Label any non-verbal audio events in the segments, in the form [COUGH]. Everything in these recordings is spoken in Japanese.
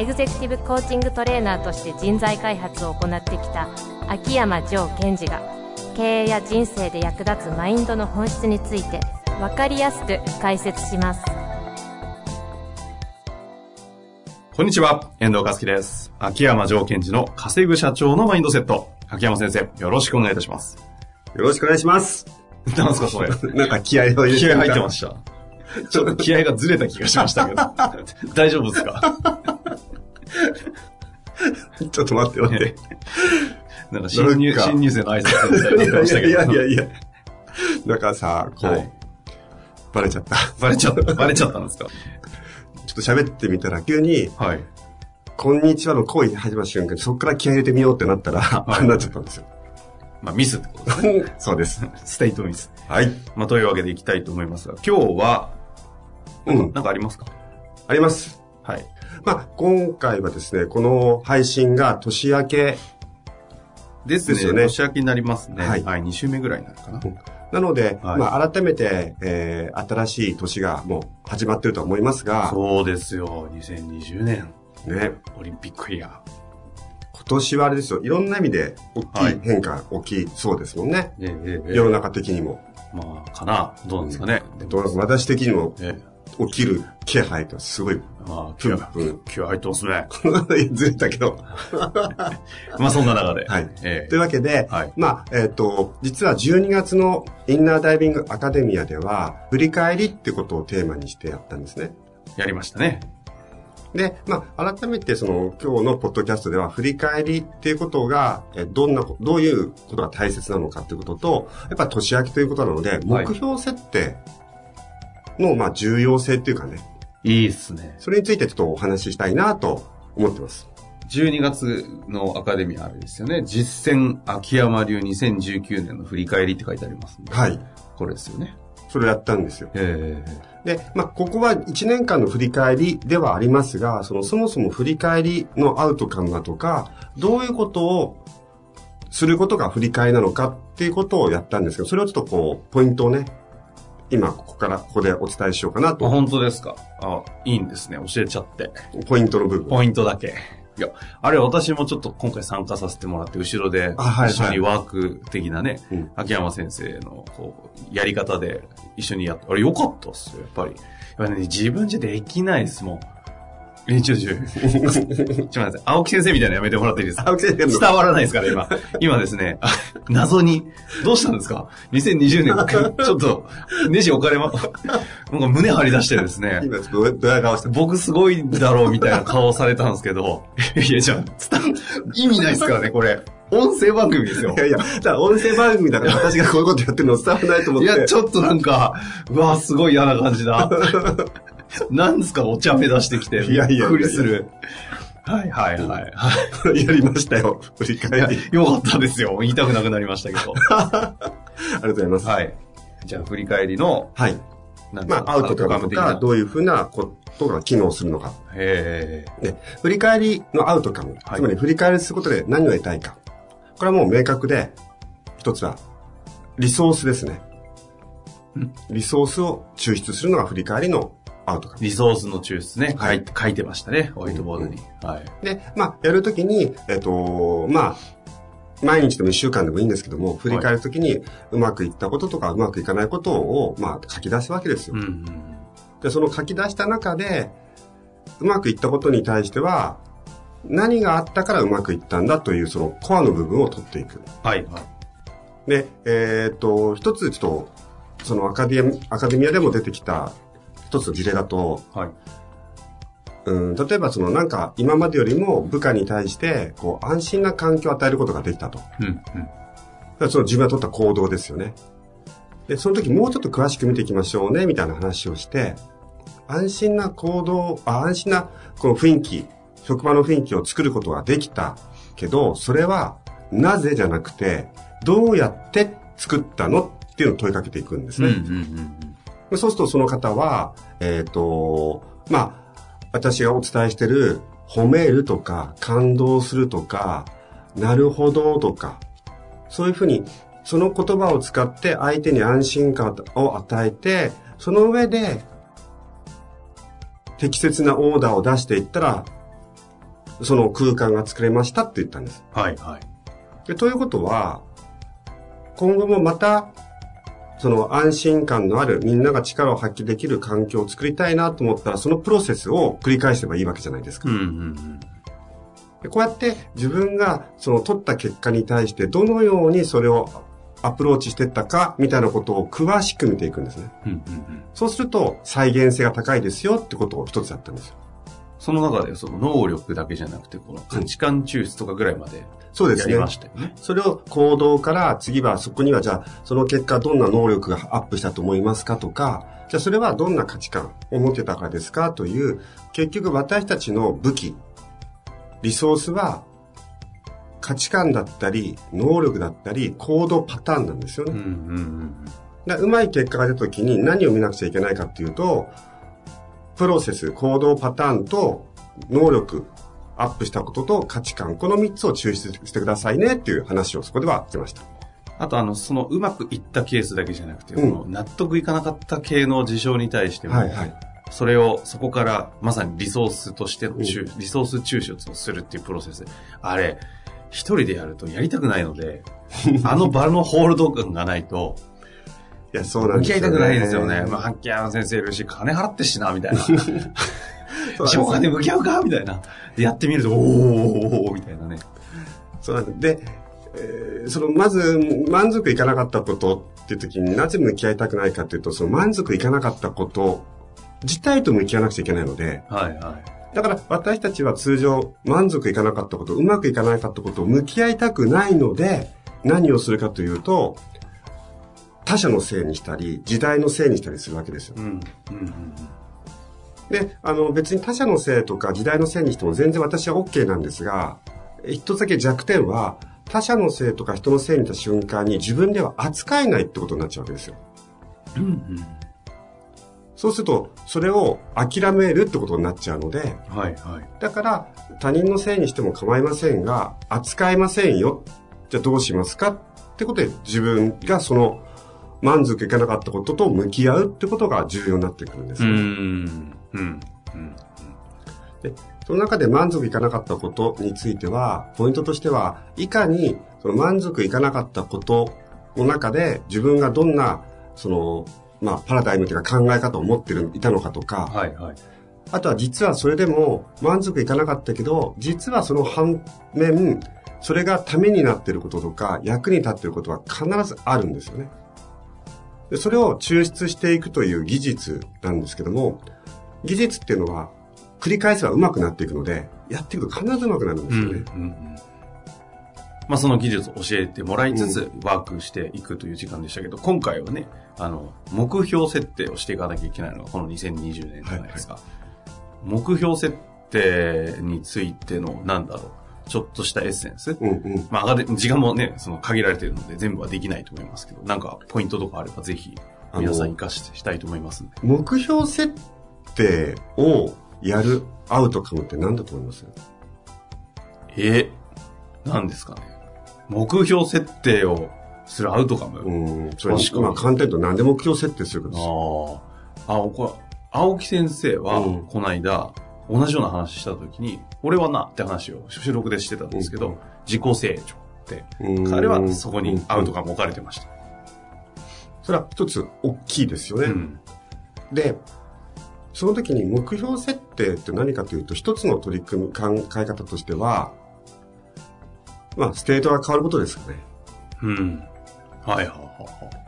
エグゼクティブコーチングトレーナーとして人材開発を行ってきた秋山城賢治が経営や人生で役立つマインドの本質について分かりやすく解説しますこんにちは、遠藤和樹です。秋山城賢治の稼ぐ社長のマインドセット。秋山先生、よろしくお願いいたします。よろしくお願いします。なんすか、それ。[LAUGHS] なんか気合を入れて気合入ってました。ちょっと気合がずれた気がしましたけど。[LAUGHS] 大丈夫ですか？[LAUGHS] ちょっと待って待って。[LAUGHS] なんか新入、新入生の挨拶みたいになってましたけいど。やいやいや。なんかさ、こう、はいバレちゃった。バレちゃった、バレちゃったんですか？ちょっと喋ってみたら急に、はい。こんにちはの行為始まる瞬間にそこから気合入れてみようってなったら、ああなっちゃったんですよ。まあ、ミスってことですね。[LAUGHS] そうです。ステイトミス。はい。まあ、というわけでいきたいと思いますが、今日は、うん。なんかありますか？あります。はい。まあ、今回はですね、この配信が年明けですね。ですよね年明けになりますね。はいはい。2週目ぐらいになるかな。なので、はいまあ、改めて、えー、新しい年がもう始まってると思いますが、そうですよ。2020年、ね、オリンピックイヤー。今年はあれですよ、いろんな意味で大きい変化、大きいそうですもんね。ええええ世の中的にも。まあ、かな。どうなんですかね。どう私的にもえ起きる気配とすごい、えまあ、気合、うん気合入ってますね。[LAUGHS] ずれたけど。[LAUGHS] まあ、そんな中で。はいえというわけで、はいまあ、えっ、と、実は12月のインナーダイビングアカデミアでは、振り返りってことをテーマにしてやったんですね。えやりましたね。で、まあ、改めてその今日のポッドキャストでは振り返りっていうことが、えどんなこ、どういうことが大切なのかっていうことと、やっぱ年明けということなので、目標設定の、まあ、重要性っていうかね、いいっすね。それについてちょっとお話ししたいなと思ってます。12月のアカデミアあれですよね。実践秋山流2019年の振り返りって書いてありますはい。これですよね。それをやったんですよ。えで、まあ、ここは1年間の振り返りではありますが、そのそもそも振り返りのアウトカムだとか、どういうことをすることが振り返りなのかっていうことをやったんですけど、それをちょっとこう、ポイントをね、今ここからここでお伝えしようかなあ、と。本当ですか？あ、いいんですね。教えちゃって。ポイントの部分。ポイントだけ。いや、あれ私もちょっと今回参加させてもらって、後ろであはい一緒にワーク的なね、うん秋山先生のこうやり方で一緒にやって、あれ良かったっすよ、やっぱり。やっぱりね、自分じゃできないですもん。え、[LAUGHS] ちょ、ちょ、ちょ、待って。青木先生みたいなのやめてもらっていいですか？青木先生の伝わらないですから、今。今ですね、あ謎に、どうしたんですか ?2020 年、[LAUGHS] ちょっと、ネジ置かれま、なんか胸張り出してるですね。今ちょっとドヤ顔して僕すごいだろうみたいな顔されたんですけど、いや、じゃあ、伝わ意味ないですからね、これ。音声番組ですよい。やいや、だ音声番組だから私がこういうことやってるの伝わらないと思って。いや、ちょっとなんか、うわすごい嫌な感じだ。[LAUGHS] [LAUGHS] なんですか、お茶目出してきて。いやいやびっくりする。はいはいはい。は [LAUGHS] やりましたよ。振り返り。よかったですよ。言いたくなくなりましたけど。[LAUGHS] ありがとうございます。はい。じゃあ、振り返りの、はい。まあ、アウトカムと的なか、どういうふうなことが機能するのか。へで、振り返りのアウトカム。はいつまり振り返りすることで何を得たいか。これはもう明確で、一つは、リソースですね。うんリソースを抽出するのが振り返りのアウト。リソースの抽出ね。はい書いてましたね、ホワイトボードに。はい。で、まあ、やるときに、えっ、と、まあ、毎日でも一週間でもいいんですけども、振り返るときに、うまくいったこととかうまくいかないことを、まあ、書き出すわけですよ。うんうん。で、その書き出した中で、うまくいったことに対しては、何があったからうまくいったんだという、そのコアの部分を取っていく。はい。で、えっ、と、一つちょっと、そのアカデミア、アカデミアでも出てきた一つの事例だと、はい。うん、例えばそのなんか今までよりも部下に対して、こう安心な環境を与えることができたと。うんうん。らその自分が取った行動ですよね。で、その時もうちょっと詳しく見ていきましょうね、みたいな話をして、安心な行動、あ安心なこの雰囲気、職場の雰囲気を作ることができたけど、それは、なぜじゃなくて、どうやって作ったのっていうのを問いかけていくんですね。うんうんうんそうするとその方は、えっ、と、まあ、私がお伝えしてる、褒めるとか、感動するとか、なるほどとか、そういうふうに、その言葉を使って相手に安心感を与えて、その上で、適切なオーダーを出していったら、その空間が作れましたって言ったんです。はいはい。でということは、今後もまた、その安心感のあるみんなが力を発揮できる環境を作りたいなと思ったら、そのプロセスを繰り返せばいいわけじゃないですか。うんうんうん。でこうやって自分がその取った結果に対してどのようにそれをアプローチしていったかみたいなことを詳しく見ていくんですね。うんうんうん。そうすると再現性が高いですよってことを一つやったんですよ。その中でその能力だけじゃなくて、この価値観抽出とかぐらいまでそうですね。やりましたよね。それを行動から次はそこにはじゃあその結果どんな能力がアップしたと思いますかとか、じゃあそれはどんな価値観を持ってたかですかという、結局私たちの武器、リソースは価値観だったり、能力だったり、行動パターンなんですよね。うんうんうんだからうまい結果が出た時に何を見なくちゃいけないかっていうと、プロセス、行動パターンと能力、アップしたことと価値観、この3つを抽出してくださいねっていう話をそこではしてました。あとあの、そのうまくいったケースだけじゃなくて、うんこの納得いかなかった系の事象に対しても、はいはい。それをそこからまさにリソースとしての抽、リソース抽出をするっていうプロセス。あれ、一人でやるとやりたくないので、[LAUGHS] あの場のホールド感がないと、いや、そうなんですよ、ね。向き合いたくないんですよね。まあ、ハッキャーの先生いるし、金払ってしな、みたいな。[LAUGHS] そうなんで向き合うか？みたいな。で、やってみると、おーおみたいなね。そうなん。で、えーその、まず、満足いかなかったことっていう時になぜ向き合いたくないかっていうと、その満足いかなかったこと自体と向き合わなくちゃいけないので、はいはい。だから私たちは通常満足いかなかったこと、うまくいかなかったことを向き合いたくないので、何をするかというと、他者のせいにしたり、時代のせいにしたりするわけですよ。うん。うんうんで、あの別に他者のせいとか時代のせいにしても全然私は OK なんですが、一つだけ弱点は、他者のせいとか人のせいにした瞬間に自分では扱えないってことになっちゃうわけですよ。うん。うんうん。そうすると、それを諦めるってことになっちゃうので、はいはい。だから、他人のせいにしても構いませんが、扱えませんよ。じゃあどうしますかってことで、自分がその、満足いかなかったことと向き合うってことが重要になってくるんです。うん。うん。で、その中で満足いかなかったことについては、ポイントとしては、いかに、その満足いかなかったことの中で、自分がどんな、その、まあ、パラダイムというか考え方を持ってる、いたのかとか、はいはい。あとは実はそれでも満足いかなかったけど、実はその反面、それがためになっていることとか、役に立っていることは必ずあるんですよね。でそれを抽出していくという技術なんですけども、技術っていうのは繰り返せば上手くなっていくので、やっていくと必ず上手くなるんですよね。うんうんまあ、その技術を教えてもらいつつ、ワークしていくという時間でしたけど、今回はね、あの、目標設定をしていかなきゃいけないのが、この2020年じゃないですか。目標設定についての、なんだろう、ちょっとしたエッセンス。うんうん。まあ、時間もね、その限られているので、全部はできないと思いますけど、なんか、ポイントとかあれば、ぜひ、皆さん活かしてしたいと思いますんで。目標設定をやるアウトカムって何だと思います？えー、何ですかね。目標設定をするアウトカム。うん。それ確かにまあ簡単に言うと何で目標設定するかです。ああ。あ、これ、青木先生はうん、この間、同じような話したときに、俺はなって話を収録でしてたんですけど、うん自己成長って、うん彼はそこにアウトカム置かれてました。それは一つ大きいですよね。うん。で、その時に目標設定って何かというと、一つの取り組み、考え方としては、まあ、ステートが変わることですよね。うん。はいはいはいはい。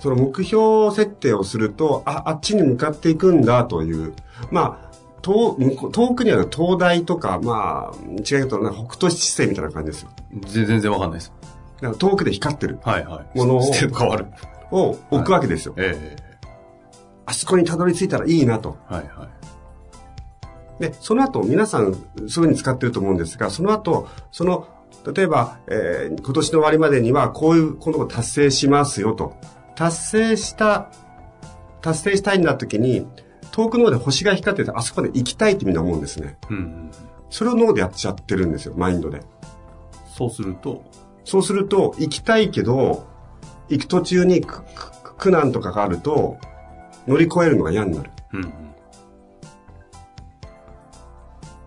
その目標設定をすると、あ、あっちに向かっていくんだという、まあ、遠遠くにある東大とか、まあ、違うとな、北斗七星みたいな感じですよ。全全然わかんないです。だから遠くで光ってるはいはい。ものをステート変わる。を置くわけですよ。えあそこにたどり着いたらいいなと。えはいはい。で、その後、皆さん、そういうふうに使ってると思うんですが、その後、その、例えば、えー今年の終わりまでには、こういうことを達成しますよと。達成した、達成したいんだ時に、遠くの方で星が光ってて、あそこまで行きたいってみんな思うんですね。うんうん。それを脳でやっちゃってるんですよ、マインドで。そうすると、そうすると、行きたいけど、行く途中に苦難とかがあると、乗り越えるのが嫌になる。うんうん。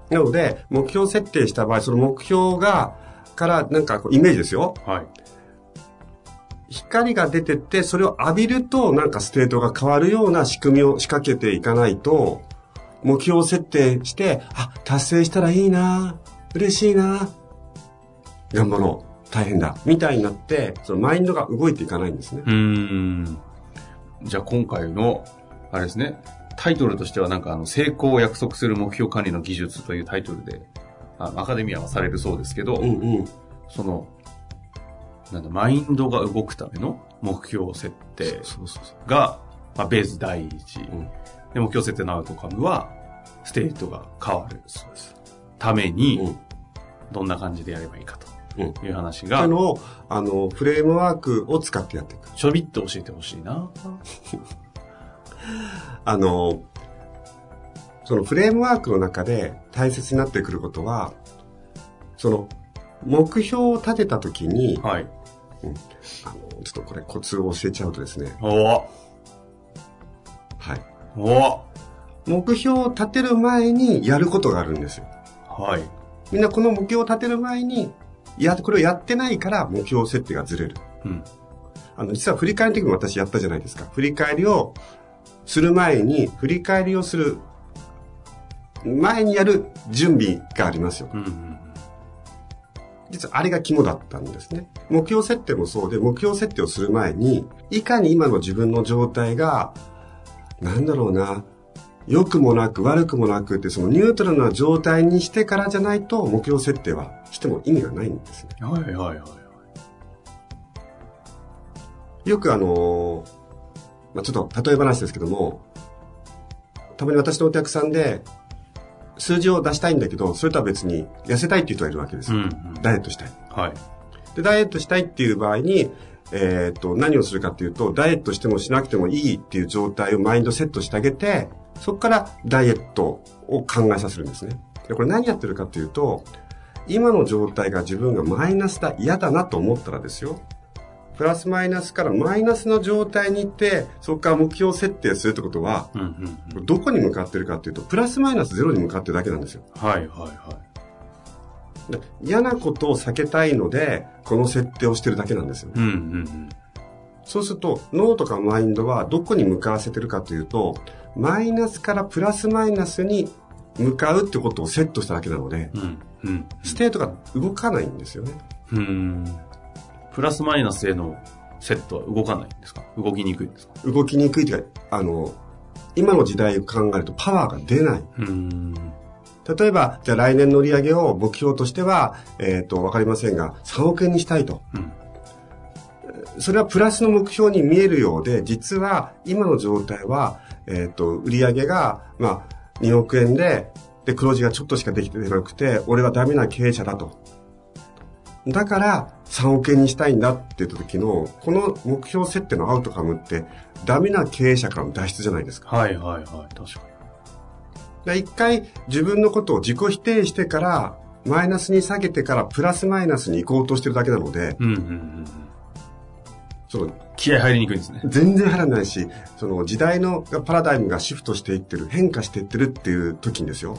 なので、目標設定した場合、その目標が、から、なんかこうイメージですよ。はい。光が出てって、それを浴びると、なんかステートが変わるような仕組みを仕掛けていかないと、目標設定して、あ、達成したらいいな嬉しいな頑張ろう。大変だ。みたいになって、そのマインドが動いていかないんですね。うーん。じゃあ今回の、あれですね、タイトルとしてはなんかあの、成功を約束する目標管理の技術というタイトルで、あのアカデミアはされるそうですけど、うんうん。その、なんだ、マインドが動くための目標設定。が、まあ、ベース第一。んで、目標設定のアウトカムは、ステートが変わる。ために、うんどんな感じでやればいいかうん。という話そういがう、のを、あの、フレームワークを使ってやっていく。ちょびっと教えてほしいな。[LAUGHS] あの、そのフレームワークの中で大切になってくることは、その、目標を立てたときに、はい。あの、ちょっとこれコツを教えちゃうとですね、おはい。お目標を立てる前にやることがあるんですよ。はい。みんなこの目標を立てる前に、や、これをやってないから目標設定がずれる。うん。あの、実は振り返りの時も私やったじゃないですか。振り返りをする前に、振り返りをする前にやる準備がありますよ。うんうん。実はあれが肝だったんですね。目標設定もそうで、目標設定をする前に、いかに今の自分の状態が、なんだろうな、良くもなく悪くもなくって、そのニュートラルな状態にしてからじゃないと、目標設定はしても意味がないんですね。はいはいはいはい。よくあのーまあ、ちょっと例え話ですけども、たまに私のお客さんで、数字を出したいんだけど、それとは別に痩せたいっていう人がいるわけですよ。うんうん。ダイエットしたい。はい。で、ダイエットしたいっていう場合に、えーっと、何をするかっていうと、ダイエットしてもしなくてもいいっていう状態をマインドセットしてあげて、そこからダイエットを考えさせるんですね。で、これ何やってるかっていうと、今の状態が自分がマイナスだ、嫌だなと思ったらですよ。プラスマイナスからマイナスの状態に行って、そこから目標設定するってことは、うんうんうん。どこに向かってるかっていうと、プラスマイナスゼロに向かってるだけなんですよ。はいはいはで嫌なことを避けたいので、この設定をしてるだけなんですよ。い。うんうんうん。そうすると、脳とかマインドはどこに向かわせてるかというと、マイナスからプラスマイナスに向かうってことをセットしただけなので、うんうん。ステートが動かないんですよね。うん。プラスマイナスへのセットは動かないんですか？動きにくいんですか？動きにくいというか、あの、今の時代を考えるとパワーが出ない。うん。例えば、じゃあ来年の売り上げを目標としては、えっ、と、わかりませんが、3億円にしたいと。うん。それはプラスの目標に見えるようで、実は今の状態は、えっ、と、売り上げが、まあ、2億円で、で、黒字がちょっとしかできてなくて、俺はダメな経営者だと。だから、3億円にしたいんだって言った時の、この目標設定のアウトカムって、ダメな経営者からの脱出じゃないですか。はいはいはい。確かで一回自分のことを自己否定してから、マイナスに下げてからプラスマイナスに行こうとしてるだけなので、に。うんうんうん。その気合入りにくいんですね。全然入らないし、その時代のパラダイムがシフトしていってる、変化していってるっていう時にですよ。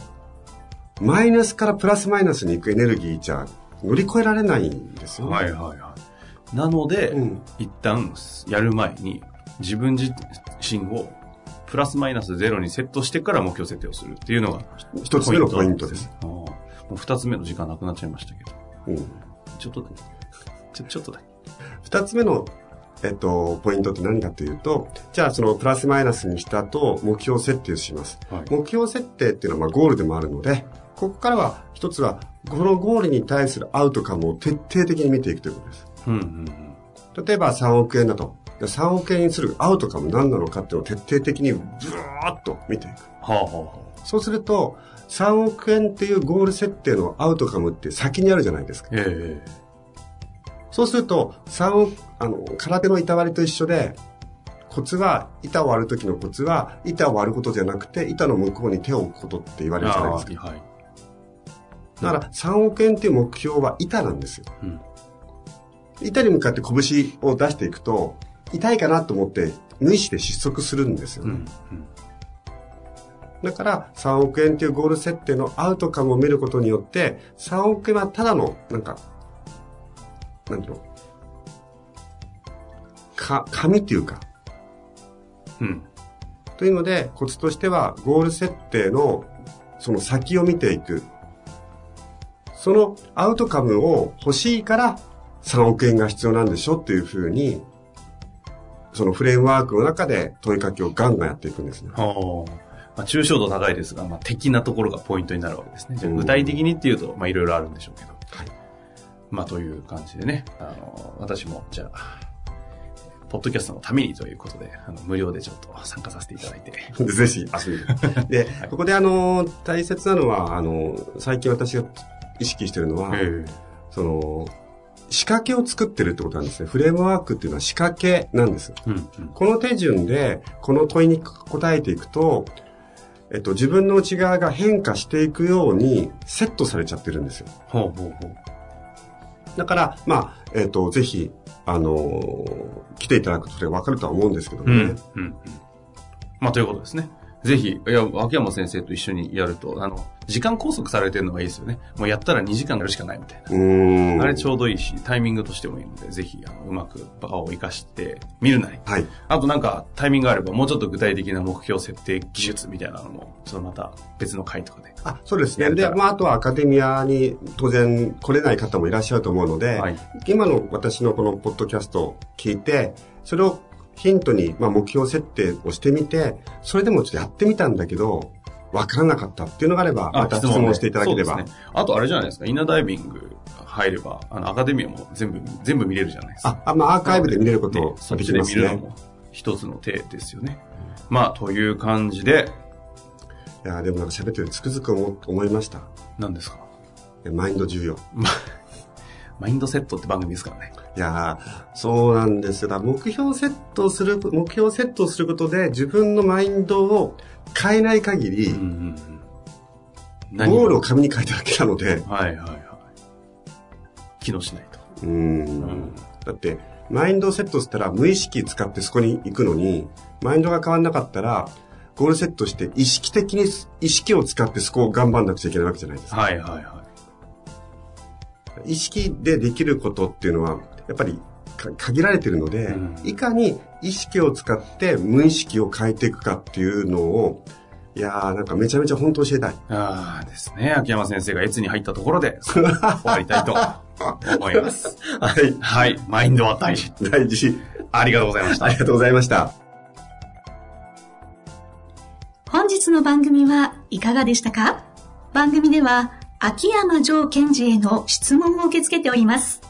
マイナスからプラスマイナスに行くエネルギーじゃ乗り越えられないんですよ、ね。はいはいはい。なので、うん一旦やる前に自分自身をプラスマイナスゼロにセットしてから目標設定をするっていうのが一つ目のポイントです。二つ目の時間なくなっちゃいましたけど。うんちょっとだけ。ちょ、ちょっとだけ。二つ目の、えっと、ポイントって何かというと、じゃあそのプラスマイナスにした後、目標設定をします。はい目標設定っていうのはまあゴールでもあるので、ここからは一つは、このゴールに対するアウトカムを徹底的に見ていくということです。うんうんうん。例えば3億円だと。3億円にするアウトカム何なのかっていうのを徹底的にブワーッと見ていく。はあはあはそうすると、3億円っていうゴール設定のアウトカムって先にあるじゃないですか。あ。ええそうすると、3億、あの、空手の板割りと一緒で、コツは、板を割る時のコツは、板を割ることじゃなくて、板の向こうに手を置くことって言われるじゃないですか。はい。だから、3億円っていう目標は板なんですよ。うん。板に向かって拳を出していくと、痛いかなと思って、無意識で失速するんですよね。うん。だから、3億円っていうゴール設定のアウトカムを見ることによって、3億円はただの、なんか、なんていうの？か、紙っていうか、うん。というので、コツとしては、ゴール設定の、その先を見ていく。そのアウトカムを欲しいから3億円が必要なんでしょっていうふうに、そのフレームワークの中で問いかけをガンガンやっていくんですね。はあ。まあ、抽象度高いですが、まあ、的なところがポイントになるわけですね。じゃ具体的にっていうと、まあ、いろいろあるんでしょうけど。はいまあ、という感じでね、あの、私も、じゃあ、ポッドキャストのためにということで、あの、無料でちょっと参加させていただいて。[LAUGHS] ぜひ遊びに。[LAUGHS] で、ここであの、大切なのは、あの、最近私が意識してるのは、えその、仕掛けを作ってるってことなんですね。フレームワークっていうのは仕掛けなんです。うん、うん。この手順で、この問いに答えていくと、えっと、自分の内側が変化していくようにセットされちゃってるんですよ。ほうほうほう。だから、まあ、えっと、ぜひ、あのー来ていただくとそれわかるとは思うんですけどもね。うん、うん。まあ、ということですね。ぜひ、いや、秋山先生と一緒にやると、あの、時間拘束されてるのがいいですよね。もうやったら2時間やるしかないみたいな。あれちょうどいいし、タイミングとしてもいいので、ぜひ、あのうまく場を活かして見るなり。はい。あとなんか、タイミングがあれば、もうちょっと具体的な目標設定技術みたいなのも、ちょっとまた別の回とかで。あ、そうですね。で、まあ、あとはアカデミアに当然来れない方もいらっしゃると思うので、はい。今の私のこのポッドキャストを聞いて、それをヒントに、まあ、目標設定をしてみて、それでもちょっとやってみたんだけど、わからなかったっていうのがあれば、また質問していただければ。そうですね。あとあれじゃないですか、インナーダイビング入れば、あの、アカデミアも全部、全部見れるじゃないですか。あ、あまあ、アーカイブで見れることねそっちでできますね。見るのも一つの手ですよね。まあ、という感じで、いや、でもなんか喋っててつくづく思思いました。何ですか？マインド重要。[LAUGHS] マインドセットって番組ですからね。いやーそうなんですよ。だから目標セットをする、目標セットをすることで自分のマインドを変えない限り、うんうんうん。ゴールを紙に書いただけなので、はいはいはい。機能しないと。うーんだって、マインドをセットしたら無意識使ってそこに行くのに、マインドが変わんなかったら、ゴールセットして意識的に意識を使ってそこを頑張んなくちゃいけないわけじゃないですか。はいはいは意識でできることっていうのは、やっぱりか限られてるので、うんいかに意識を使って無意識を変えていくかっていうのを、いやーなんかめちゃめちゃ本当教えたい。い。ああですね。秋山先生が越に入ったところで、終わりたいと思います。[LAUGHS] はい。はい。マインドは大事。大事。ありがとうございましたあ。りがとうございました。本日の番組はいかがでしたか？番組では秋山城賢治への質問を受け付けております。